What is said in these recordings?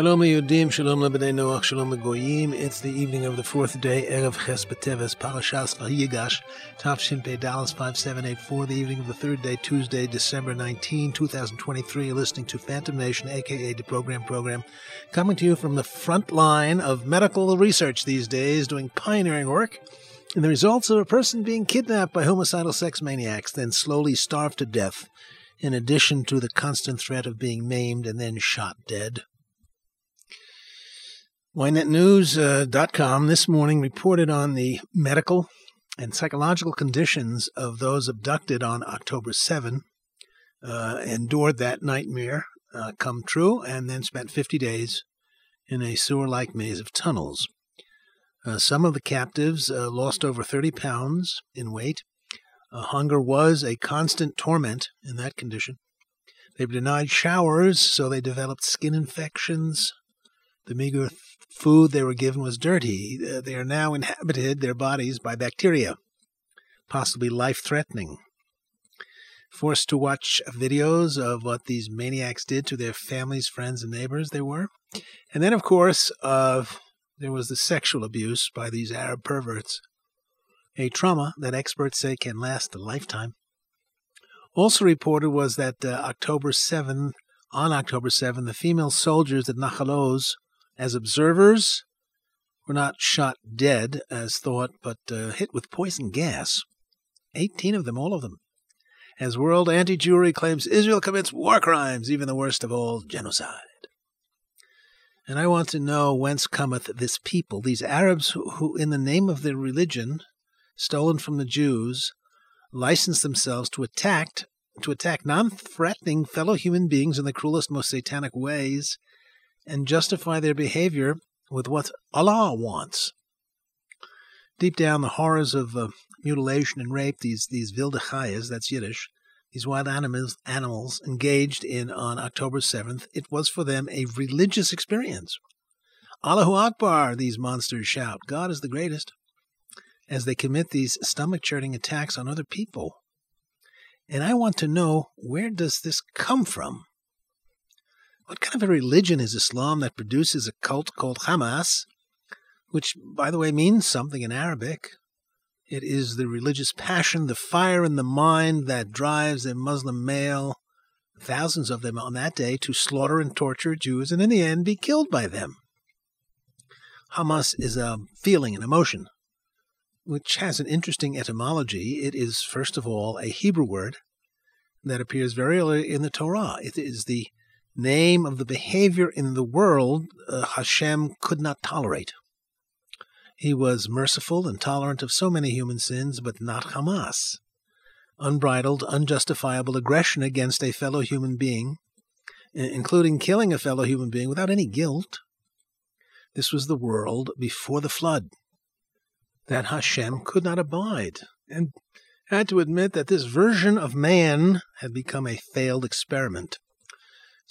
Shalom Yudim, Shalom Lebedei Noach, Shalom Goyim. It's the evening of the fourth day, Erev Ches B'Teves, Parashas Vayigash, Tafshin Pei Dallas 5784, the evening of the third day, Tuesday, December 19, 2023. You're listening to Phantom Nation, aka the Program Program, coming to you from the front line of medical research these days, doing pioneering work. And the results of a person being kidnapped by homicidal sex maniacs, then slowly starved to death, in addition to the constant threat of being maimed and then shot dead. YNetNews.com this morning reported on the medical and psychological conditions of those abducted on October 7, uh, endured that nightmare uh, come true, and then spent 50 days in a sewer like maze of tunnels. Uh, some of the captives uh, lost over 30 pounds in weight. Uh, hunger was a constant torment in that condition. They were denied showers, so they developed skin infections. The meager food they were given was dirty. Uh, they are now inhabited, their bodies, by bacteria, possibly life threatening. Forced to watch videos of what these maniacs did to their families, friends, and neighbors, they were. And then, of course, uh, there was the sexual abuse by these Arab perverts, a trauma that experts say can last a lifetime. Also reported was that uh, October 7, on October 7, the female soldiers at Nahal Oz as observers were not shot dead as thought, but uh, hit with poison gas. 18 of them, all of them. As World Anti Jewry claims Israel commits war crimes, even the worst of all, genocide. And I want to know whence cometh this people, these Arabs who, who, in the name of their religion, stolen from the Jews, license themselves to attack to attack non-threatening fellow human beings in the cruelest, most satanic ways, and justify their behavior with what Allah wants. Deep down, the horrors of uh, mutilation and rape, these these wilde chayas, that's Yiddish, these wild animals, animals engaged in on October 7th, it was for them a religious experience. Allahu Akbar, these monsters shout. God is the greatest. As they commit these stomach churning attacks on other people. And I want to know where does this come from? What kind of a religion is Islam that produces a cult called Hamas, which, by the way, means something in Arabic? It is the religious passion, the fire in the mind that drives a Muslim male, thousands of them on that day, to slaughter and torture Jews and in the end be killed by them. Hamas is a feeling, an emotion, which has an interesting etymology. It is, first of all, a Hebrew word that appears very early in the Torah. It is the name of the behavior in the world uh, Hashem could not tolerate. He was merciful and tolerant of so many human sins, but not Hamas. Unbridled, unjustifiable aggression against a fellow human being, including killing a fellow human being without any guilt. This was the world before the flood that Hashem could not abide, and had to admit that this version of man had become a failed experiment.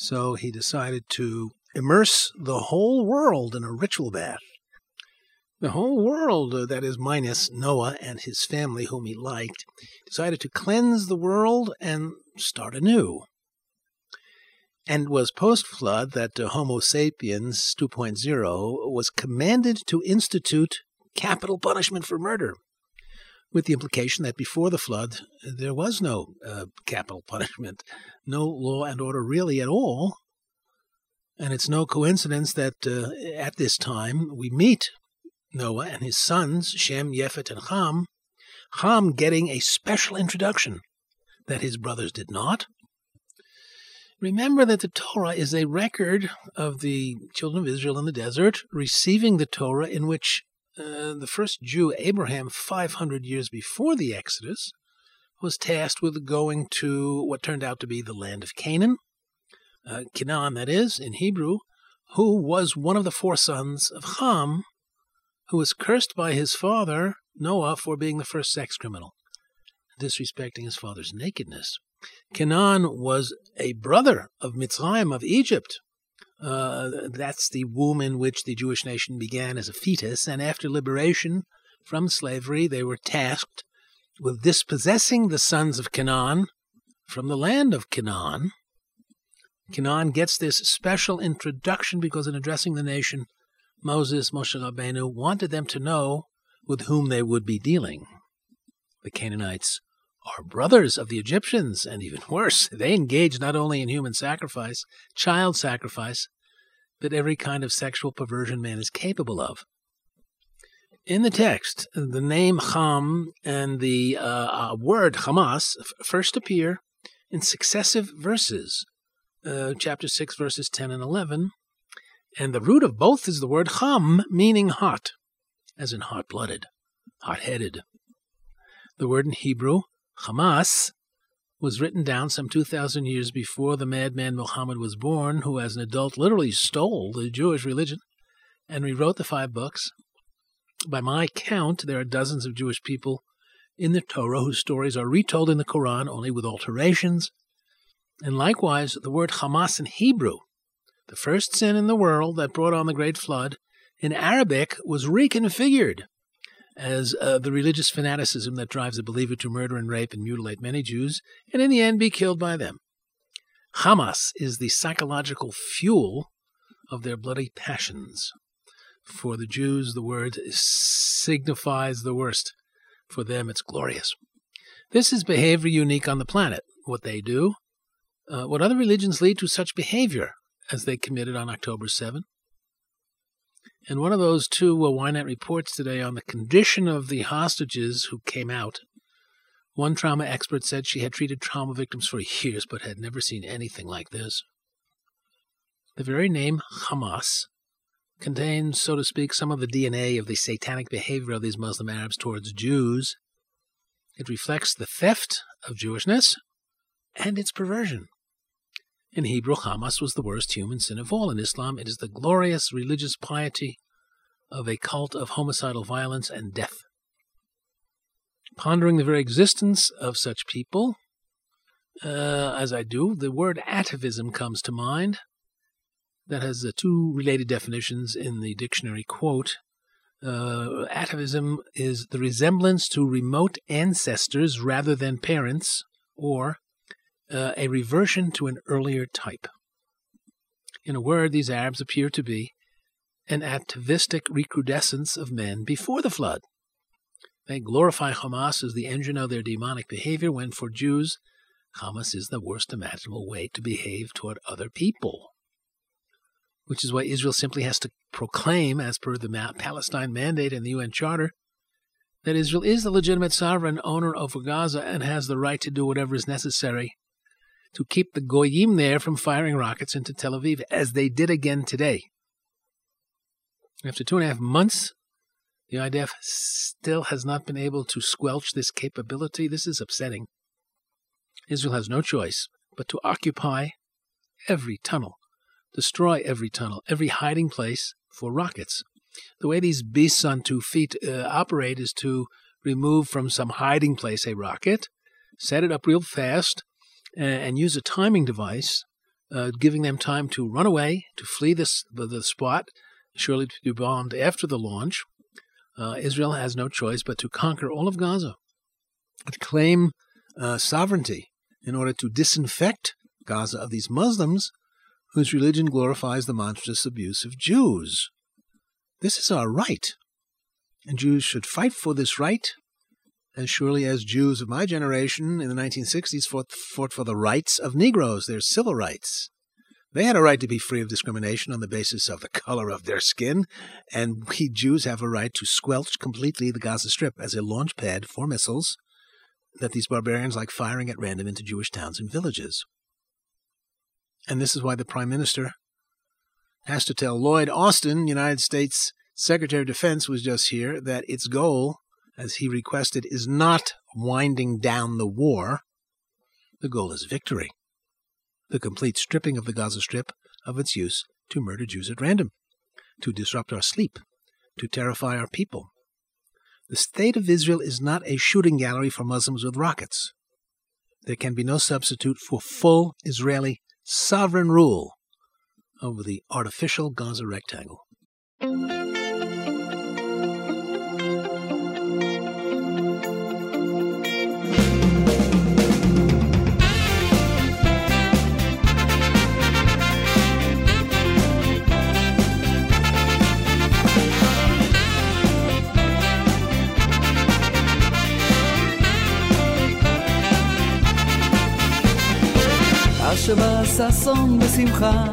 So he decided to immerse the whole world in a ritual bath the whole world, uh, that is, minus Noah and his family, whom he liked, decided to cleanse the world and start anew. And it was post flood that uh, Homo sapiens 2.0 was commanded to institute capital punishment for murder, with the implication that before the flood there was no uh, capital punishment, no law and order really at all. And it's no coincidence that uh, at this time we meet Noah and his sons, Shem, Yefet, and Ham, Ham getting a special introduction that his brothers did not. Remember that the Torah is a record of the children of Israel in the desert receiving the Torah, in which uh, the first Jew, Abraham, 500 years before the Exodus, was tasked with going to what turned out to be the land of Canaan, uh, Canaan, that is, in Hebrew, who was one of the four sons of Ham, who was cursed by his father, Noah, for being the first sex criminal, disrespecting his father's nakedness. Canaan was a brother of Mitzrayim, of Egypt. Uh, that's the womb in which the Jewish nation began as a fetus, and after liberation from slavery, they were tasked with dispossessing the sons of Canaan from the land of Canaan Canaan gets this special introduction because in addressing the nation, Moses, Moshe Rabbeinu, wanted them to know with whom they would be dealing. The Canaanites are brothers of the Egyptians, and even worse, they engage not only in human sacrifice, child sacrifice, but every kind of sexual perversion man is capable of. In the text, the name Ham and the uh, uh, word Hamas first appear in successive verses, uh, chapter 6, verses 10 and 11, and the root of both is the word Ham, meaning hot, as in hot blooded, hot headed. The word in Hebrew, Hamas, was written down some 2,000 years before the madman Muhammad was born, who as an adult literally stole the Jewish religion and rewrote the five books. By my count, there are dozens of Jewish people in the Torah whose stories are retold in the Quran only with alterations. And likewise, the word Hamas in Hebrew, the first sin in the world that brought on the Great Flood, in Arabic was reconfigured as uh, the religious fanaticism that drives a believer to murder and rape and mutilate many Jews, and in the end be killed by them. Hamas is the psychological fuel of their bloody passions. For the Jews, the word signifies the worst. For them, it's glorious. This is behavior unique on the planet. What they do, uh, what other religions lead to such behavior as they committed on October 7, and one of those two uh, Ynet reports today on the condition of the hostages who came out. One trauma expert said she had treated trauma victims for years but had never seen anything like this. The very name Hamas contains, so to speak, some of the DNA of the satanic behavior of these Muslim Arabs towards Jews. It reflects the theft of Jewishness and its perversion. In Hebrew, Hamas was the worst human sin of all. In Islam, it is the glorious religious piety of a cult of homicidal violence and death. Pondering the very existence of such people, uh, as I do, the word atavism comes to mind. That has uh, two related definitions in the dictionary. Quote, uh, atavism is the resemblance to remote ancestors rather than parents, or uh, a reversion to an earlier type. In a word, these Arabs appear to be an atavistic recrudescence of men before the flood. They glorify Hamas as the engine of their demonic behavior, when for Jews, Hamas is the worst imaginable way to behave toward other people. Which is why Israel simply has to proclaim, as per the Palestine Mandate and the UN Charter, that Israel is the legitimate sovereign owner over Gaza and has the right to do whatever is necessary to keep the Goyim there from firing rockets into Tel Aviv, as they did again today. After two and a half months, the IDF still has not been able to squelch this capability. This is upsetting. Israel has no choice but to occupy every tunnel, destroy every tunnel, every hiding place for rockets. The way these beasts on two feet uh, operate is to remove from some hiding place a rocket, set it up real fast, and use a timing device, uh, giving them time to run away, to flee this, the spot, surely to be bombed after the launch. Uh, Israel has no choice but to conquer all of Gaza, to claim uh, sovereignty in order to disinfect Gaza of these Muslims whose religion glorifies the monstrous abuse of Jews. This is our right, and Jews should fight for this right as surely as Jews of my generation in the 1960s fought, fought for the rights of Negroes, their civil rights. They had a right to be free of discrimination on the basis of the color of their skin, and we Jews have a right to squelch completely the Gaza Strip as a launch pad for missiles that these barbarians like firing at random into Jewish towns and villages. And this is why the Prime Minister has to tell Lloyd Austin, United States Secretary of Defense, was just here, that its goal as he requested, is not winding down the war. The goal is victory. The complete stripping of the Gaza Strip of its use to murder Jews at random, to disrupt our sleep, to terrify our people. The State of Israel is not a shooting gallery for Muslims with rockets. There can be no substitute for full Israeli sovereign rule over the artificial Gaza rectangle. אשר ששון ושמחה,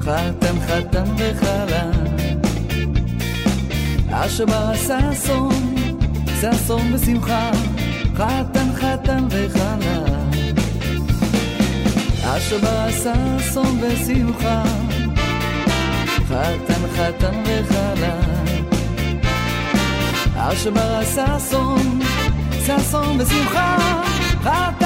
חתן חתן וחלה. אשר ששון, ששון ושמחה, חתן חתן וחלה. אשר ששון ושמחה, חתן חתן וחלה. אשר ששון, ששון ושמחה, חתן חתן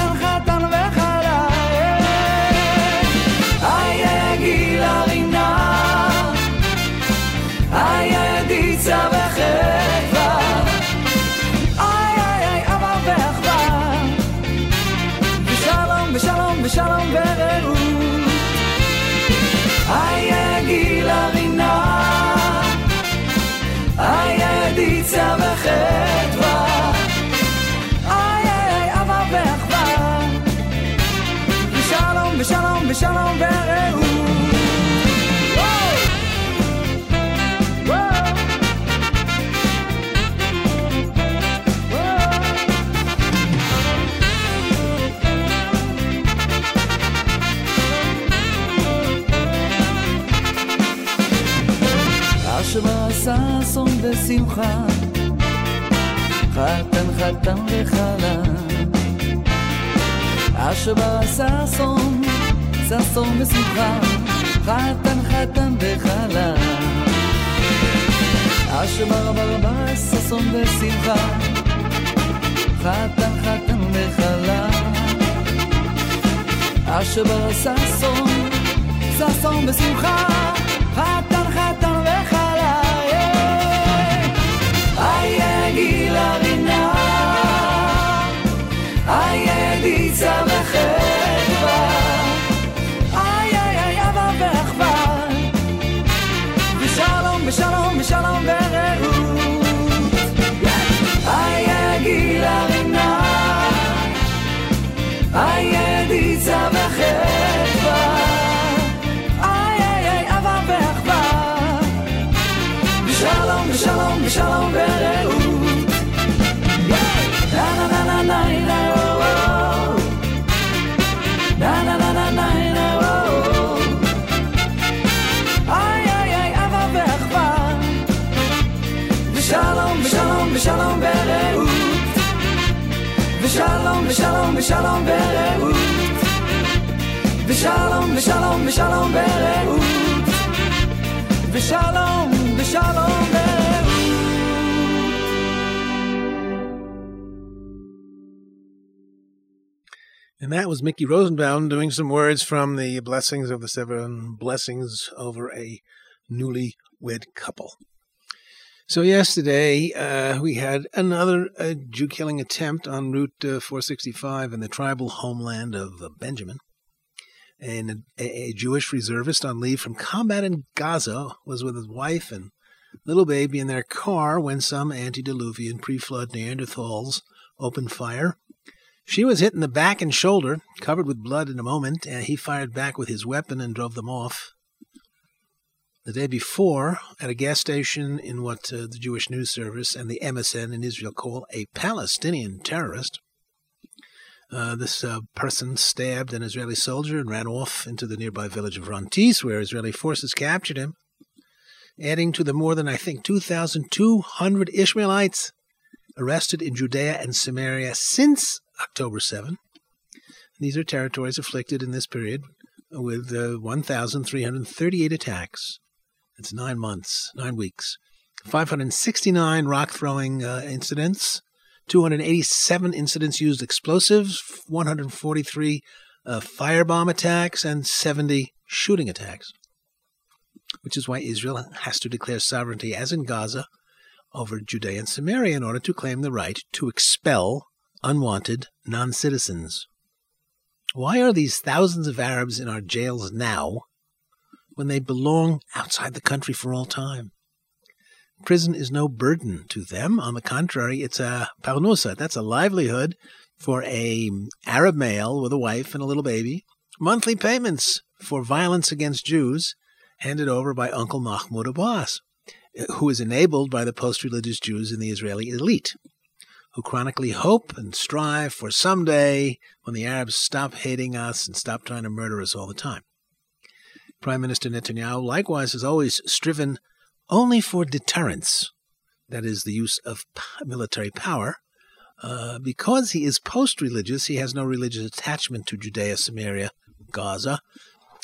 בשמחה. חתן חתן וחלה. אשר ששון, ששון בשמחה, חתן חתן וחלה. אשר ברבה ששון בשמחה, חתן חתן וחלה. אשר ששון, ששון בשמחה, חתן ותגידי צמח ושלום ושלום ורעות ושלום ושלום ושלום ורעות ושלום ושלום ורעות And that was Mickey Rosenbaum doing some words from the blessings of the seven blessings over a newlywed couple. So yesterday uh, we had another uh, Jew killing attempt on Route uh, 465 in the tribal homeland of uh, Benjamin. And a, a Jewish reservist on leave from combat in Gaza was with his wife and little baby in their car when some antediluvian pre-flood Neanderthals opened fire. She was hit in the back and shoulder, covered with blood in a moment, and he fired back with his weapon and drove them off. The day before, at a gas station in what uh, the Jewish News Service and the MSN in Israel call a Palestinian terrorist, uh, this uh, person stabbed an Israeli soldier and ran off into the nearby village of Rantis, where Israeli forces captured him, adding to the more than, I think, 2,200 Ishmaelites arrested in Judea and Samaria since October 7. These are territories afflicted in this period with uh, 1,338 attacks. Nine months, nine weeks. 569 rock throwing uh, incidents, 287 incidents used explosives, 143 uh, firebomb attacks, and 70 shooting attacks. Which is why Israel has to declare sovereignty, as in Gaza, over Judea and Samaria in order to claim the right to expel unwanted non citizens. Why are these thousands of Arabs in our jails now when they belong outside the country for all time? Prison is no burden to them. On the contrary, it's a parnusa. That's a livelihood for a um, Arab male with a wife and a little baby. Monthly payments for violence against Jews handed over by Uncle Mahmoud Abbas, uh, who is enabled by the post-religious Jews in the Israeli elite who chronically hope and strive for someday when the Arabs stop hating us and stop trying to murder us all the time. Prime Minister Netanyahu likewise has always striven only for deterrence, that is, the use of military power. Uh, because he is post religious, he has no religious attachment to Judea, Samaria, Gaza,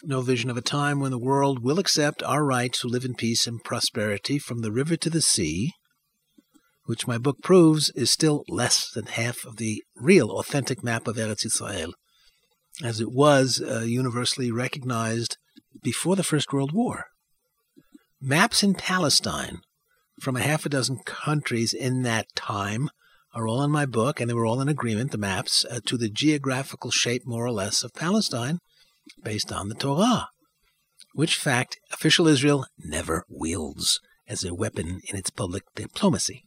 no vision of a time when the world will accept our right to live in peace and prosperity from the river to the sea, which my book proves is still less than half of the real authentic map of Eretz Israel, as it was uh, universally recognized before the First World War. Maps in Palestine from a half a dozen countries in that time are all in my book, and they were all in agreement, the maps, uh, to the geographical shape, more or less, of Palestine based on the Torah, which fact official Israel never wields as a weapon in its public diplomacy.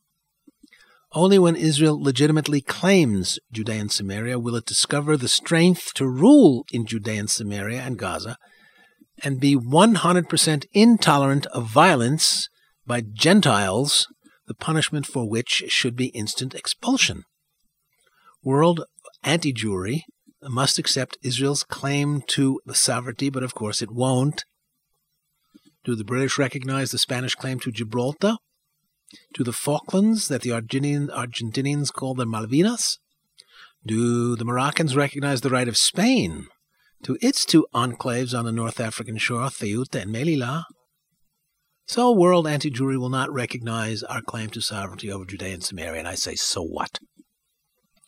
Only when Israel legitimately claims Judea and Samaria will it discover the strength to rule in Judea and Samaria and Gaza and be 100% intolerant of violence by Gentiles, the punishment for which should be instant expulsion. World anti Jewry must accept Israel's claim to sovereignty, but of course it won't. Do the British recognize the Spanish claim to Gibraltar? Do the Falklands that the Argentinian, Argentinians call the Malvinas? Do the Moroccans recognize the right of Spain to its two enclaves on the North African shore, Ceuta and Melilla? So world anti-Jewry will not recognize our claim to sovereignty over Judea and Samaria, and I say, so what?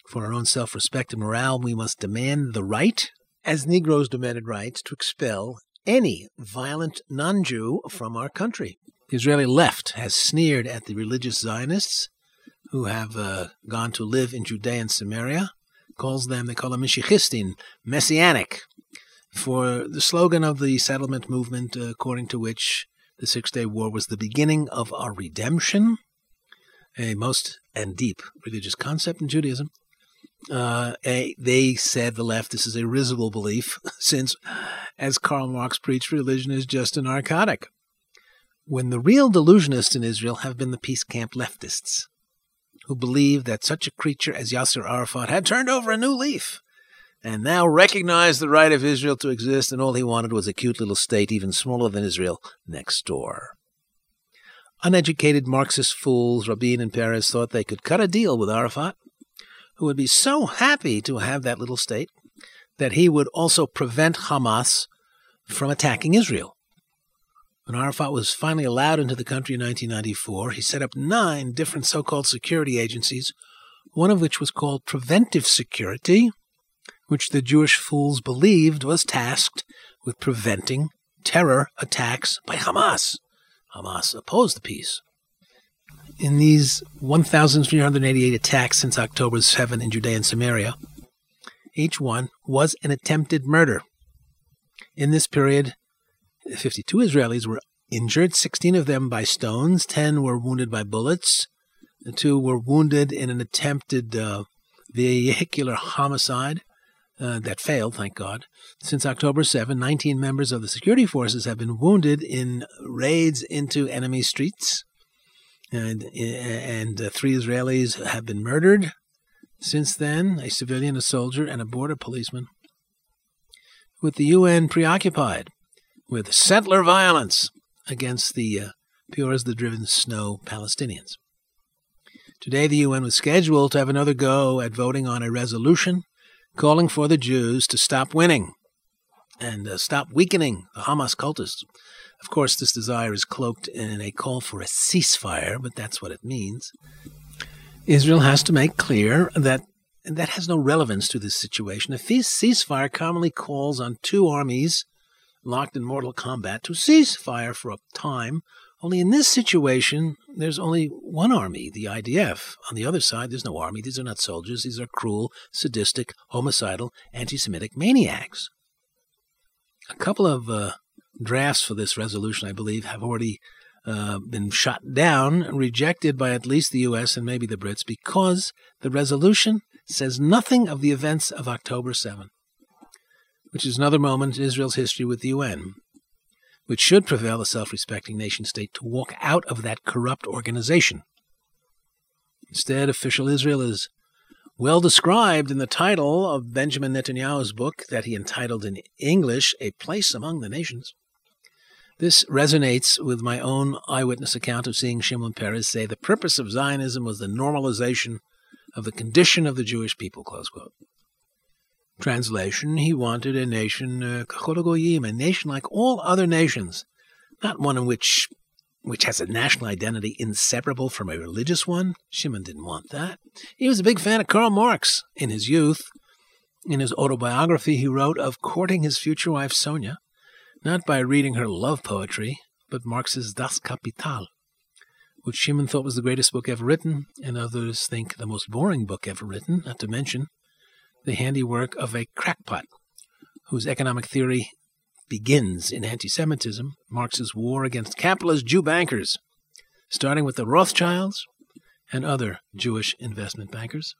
For our own self respect and morale, we must demand the right, as Negroes demanded rights, to expel any violent non Jew from our country. The Israeli left has sneered at the religious Zionists who have uh, gone to live in Judea and Samaria, calls them, they call them Mishichistin, messianic, for the slogan of the settlement movement, uh, according to which the Six Day War was the beginning of our redemption, a most and deep religious concept in Judaism uh, a, they said the left this is a risible belief, since, as Karl Marx preached, religion is just a narcotic. When the real delusionists in Israel have been the peace camp leftists, who believe that such a creature as Yasser Arafat had turned over a new leaf and now recognized the right of Israel to exist, and all he wanted was a cute little state even smaller than Israel next door. Uneducated Marxist fools, Rabin and Peres, thought they could cut a deal with Arafat who would be so happy to have that little state that he would also prevent Hamas from attacking Israel. When Arafat was finally allowed into the country in 1994, he set up nine different so called security agencies, one of which was called Preventive Security, which the Jewish fools believed was tasked with preventing terror attacks by Hamas. Hamas opposed the peace in these 1,388 attacks since October 7 in Judea and Samaria, each one was an attempted murder. In this period, 52 Israelis were injured, 16 of them by stones, 10 were wounded by bullets, the two were wounded in an attempted uh, vehicular homicide uh, that failed, thank God. Since October 7, 19 members of the security forces have been wounded in raids into enemy streets and and uh, three Israelis have been murdered since then a civilian, a soldier, and a border policeman. With the UN preoccupied with settler violence against the uh, pure as the driven snow Palestinians. Today, the UN was scheduled to have another go at voting on a resolution calling for the Jews to stop winning and uh, stop weakening the Hamas cultists. Of course, this desire is cloaked in a call for a ceasefire, but that's what it means. Israel has to make clear that that has no relevance to this situation. A ceasefire commonly calls on two armies locked in mortal combat to cease fire for a time. Only in this situation, there's only one army, the IDF. On the other side, there's no army. These are not soldiers. These are cruel, sadistic, homicidal, anti Semitic maniacs. A couple of uh, drafts for this resolution, I believe, have already uh, been shot down, rejected by at least the U.S. and maybe the Brits, because the resolution says nothing of the events of October 7, which is another moment in Israel's history with the UN, which should prevail a self respecting nation state to walk out of that corrupt organization. Instead, official Israel is well described in the title of Benjamin Netanyahu's book that he entitled in English, A Place Among the Nations. This resonates with my own eyewitness account of seeing Shimon Peres say the purpose of Zionism was the normalization of the condition of the Jewish people, close quote. Translation, he wanted a nation, uh, a nation like all other nations, not one in which which has a national identity inseparable from a religious one. Shimon didn't want that. He was a big fan of Karl Marx in his youth. In his autobiography, he wrote of courting his future wife Sonia, not by reading her love poetry, but Marx's Das Kapital, which Shimon thought was the greatest book ever written, and others think the most boring book ever written, not to mention the handiwork of a crackpot whose economic theory begins in anti Semitism, Marx's war against capitalist Jew bankers, starting with the Rothschilds and other Jewish investment bankers.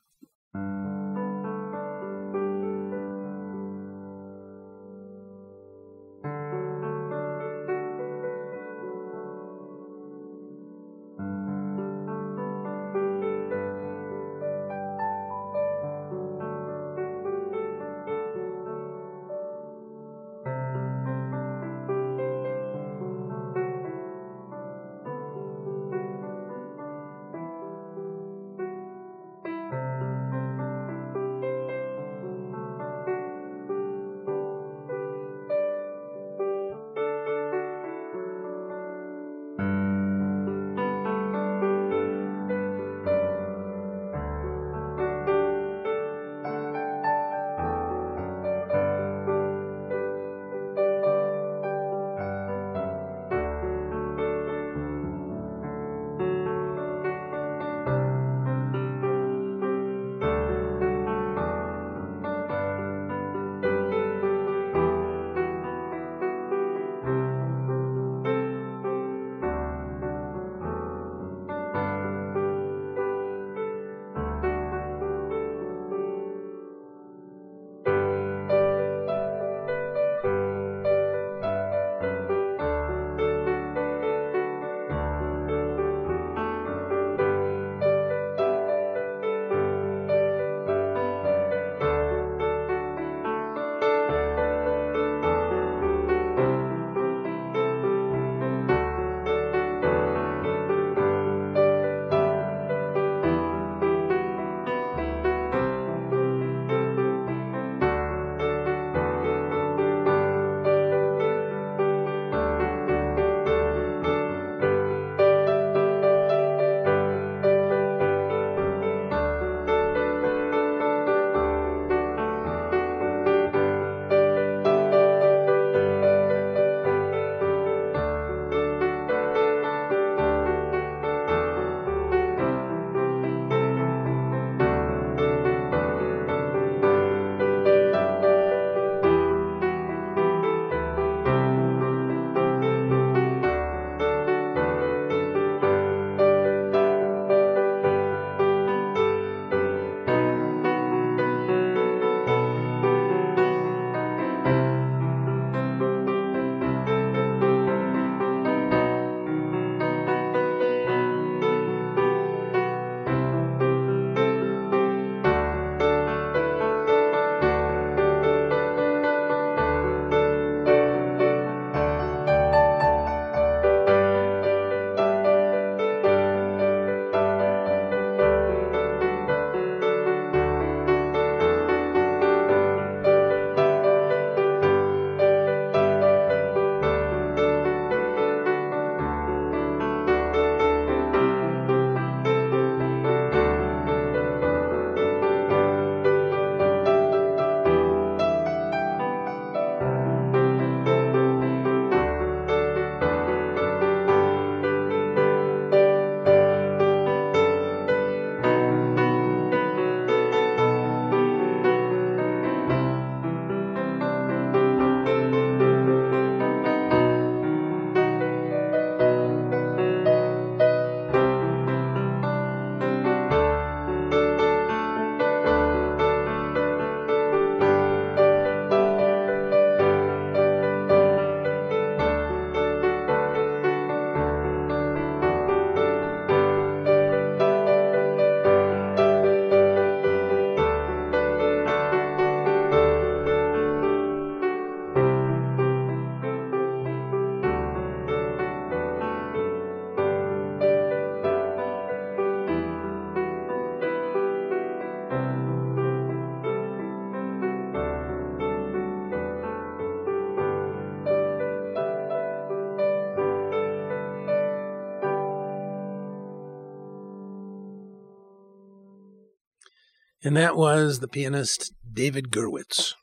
And that was the pianist David Gurwitz.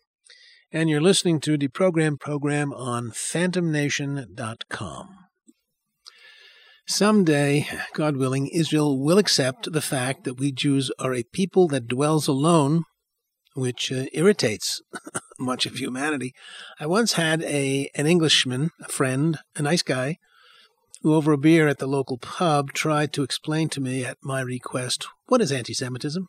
And you're listening to the program program on phantomnation.com. Someday, God willing, Israel will accept the fact that we Jews are a people that dwells alone, which uh, irritates much of humanity. I once had a an Englishman, a friend, a nice guy, who over a beer at the local pub tried to explain to me at my request what is anti-Semitism,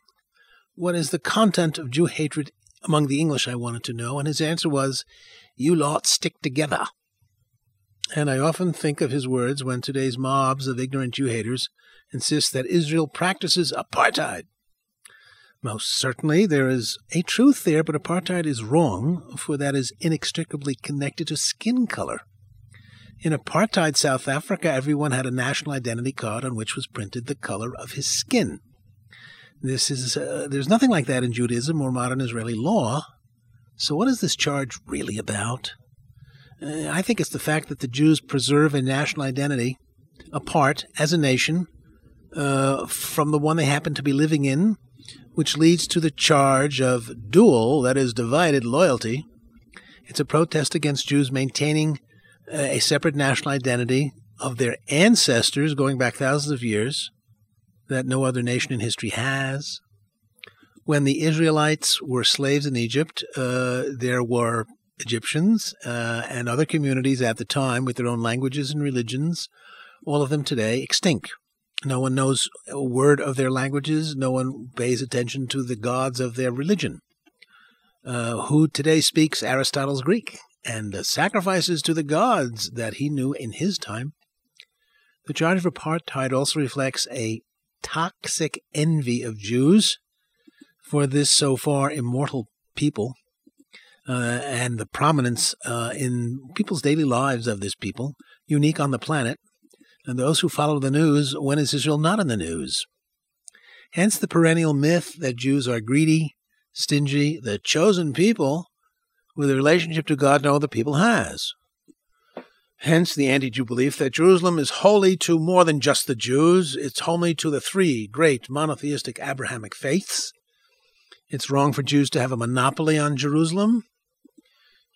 what is the content of Jew hatred among the English I wanted to know, and his answer was, You lot stick together. And I often think of his words when today's mobs of ignorant Jew haters insist that Israel practices apartheid. Most certainly, there is a truth there, but apartheid is wrong, for that is inextricably connected to skin color. In apartheid South Africa, everyone had a national identity card on which was printed the color of his skin. This is uh, there's nothing like that in Judaism or modern Israeli law. So, what is this charge really about? Uh, I think it's the fact that the Jews preserve a national identity apart as a nation uh, from the one they happen to be living in, which leads to the charge of dual, that is, divided loyalty. It's a protest against Jews maintaining uh, a separate national identity of their ancestors going back thousands of years that no other nation in history has. When the Israelites were slaves in Egypt, uh, there were Egyptians uh, and other communities at the time with their own languages and religions, all of them today extinct. No one knows a word of their languages. No one pays attention to the gods of their religion. Uh, who today speaks Aristotle's Greek and uh, sacrifices to the gods that he knew in his time. The charge of apartheid also reflects a toxic envy of Jews for this so far immortal people uh, and the prominence uh, in people's daily lives of this people, unique on the planet, and those who follow the news, when is Israel not in the news? Hence the perennial myth that Jews are greedy, stingy, the chosen people with a relationship to God no other people has. Hence the anti Jew belief that Jerusalem is holy to more than just the Jews, it's holy to the three great monotheistic Abrahamic faiths. It's wrong for Jews to have a monopoly on Jerusalem.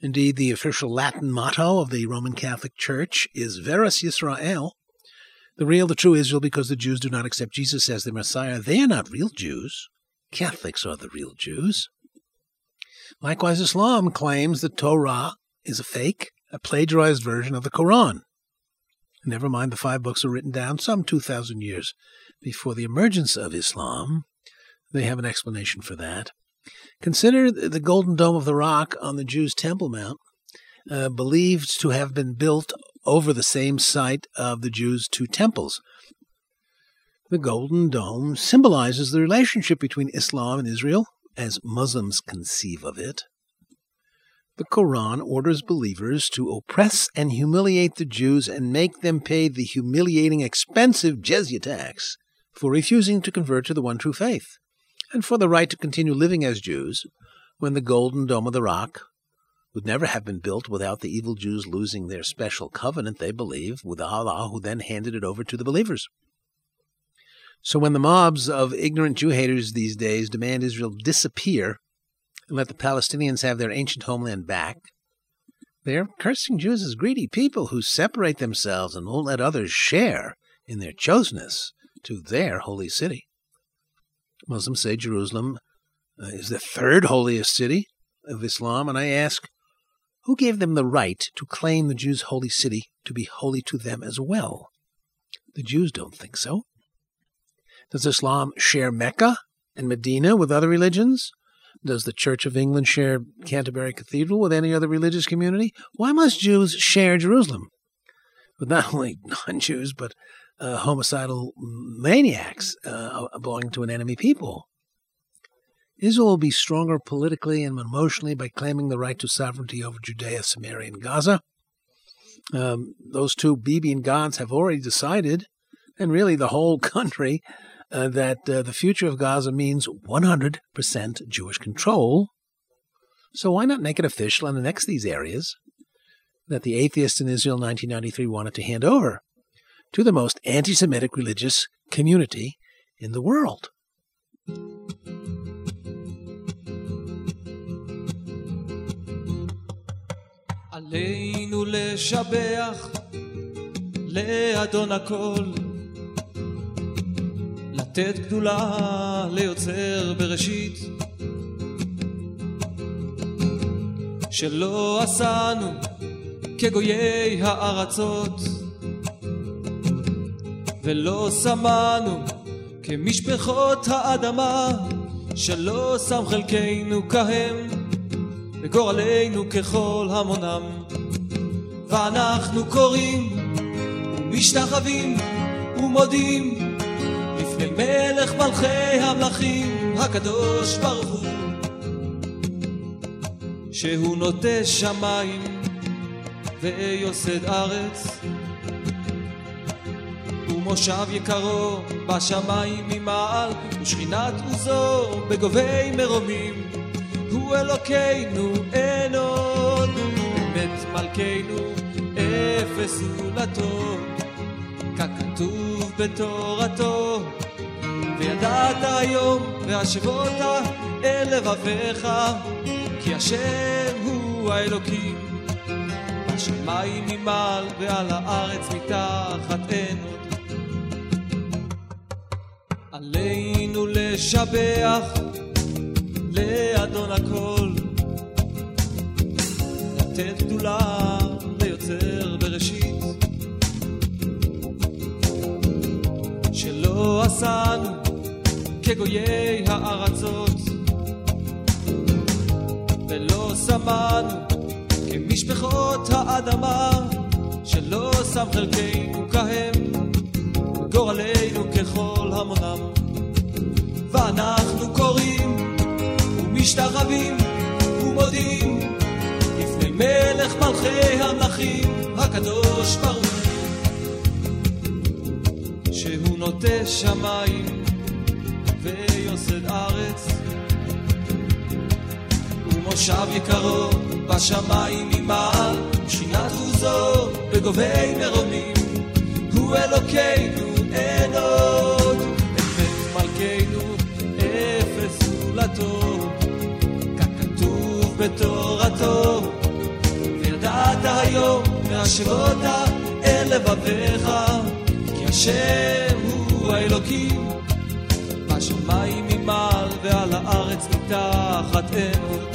Indeed, the official Latin motto of the Roman Catholic Church is Verus Yisrael, the real, the true Israel, because the Jews do not accept Jesus as their Messiah. They are not real Jews. Catholics are the real Jews. Likewise, Islam claims the Torah is a fake, a plagiarized version of the Quran. Never mind the five books were written down some 2,000 years before the emergence of Islam. They have an explanation for that. Consider the Golden Dome of the Rock on the Jews' Temple Mount, uh, believed to have been built over the same site of the Jews' two temples. The Golden Dome symbolizes the relationship between Islam and Israel, as Muslims conceive of it. The Quran orders believers to oppress and humiliate the Jews and make them pay the humiliating, expensive jizya tax for refusing to convert to the one true faith, and for the right to continue living as Jews when the golden dome of the rock would never have been built without the evil Jews losing their special covenant they believe with Allah, who then handed it over to the believers. So when the mobs of ignorant Jew haters these days demand Israel disappear and let the Palestinians have their ancient homeland back. They're cursing Jews as greedy people who separate themselves and won't let others share in their chosenness to their holy city. Muslims say Jerusalem uh, is the third holiest city of Islam, and I ask, who gave them the right to claim the Jews' holy city to be holy to them as well? The Jews don't think so. Does Islam share Mecca and Medina with other religions? Does the Church of England share Canterbury Cathedral with any other religious community? Why must Jews share Jerusalem? With not only non Jews, but uh, homicidal maniacs uh, belonging to an enemy people. Israel will be stronger politically and emotionally by claiming the right to sovereignty over Judea, Samaria, and Gaza. Um, those two Bibi and Gantz have already decided, and really the whole country, uh, that uh, the future of Gaza means 100% Jewish control. So why not make it official and annex these areas that the atheists in Israel in 1993 wanted to hand over to the most anti Semitic religious community in the world? עלינו לשבח לאדון הכל לתת גדולה ליוצר בראשית, שלא עשנו כגויי הארצות, ולא שמנו כמשפחות האדמה, שלא שם חלקנו כהם, וגורלנו ככל המונם. ואנחנו קוראים ומשתחווים ומודים לפני מלך מלכי המלכים הקדוש ברוך הוא שהוא נוטה שמיים ויוסד ארץ ומושב יקרו בשמיים ממעל ושכינת עוזו בגובי מרומים הוא אלוקינו אין עוד אמת מלכנו אפס זולתו ככתוב בתורתו וידעת היום והשבות אל לבביך כי השם הוא האלוקים. בשמיים ממעל ועל הארץ מתחת אין עוד. עלינו לשבח לאדון הכל. לתת גדולה ליוצר בראשית. שלא עשנו כגויי הארצות. ולא שמנו כמשפחות האדמה שלא שם חלקנו כהם וגורלנו ככל המונם. ואנחנו קוראים ומשתחווים ומודים לפני מלך מלכי המלכים הקדוש ברוך הוא שהוא נוטה שמיים ויוסד ארץ. ומושב יקרו בשמיים ממעל שינת עוזו בגובי מרומים. הוא אלוקינו אין עוד אמת מלכנו אפס זולתו ככתוב בתורתו וידעת היום מהשבות אל לבביך כי השם הוא האלוקים ועל הארץ מתחת אין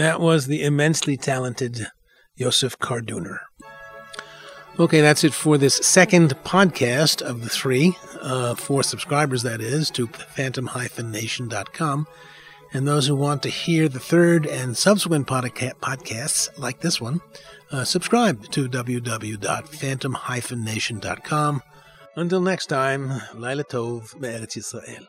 that was the immensely talented Yosef Karduner. Okay, that's it for this second podcast of the three, uh, for subscribers, that is, to phantom-nation.com. And those who want to hear the third and subsequent podca- podcasts, like this one, uh, subscribe to www.phantom-nation.com. Until next time, Laila Tov, Be'eretz Yisrael.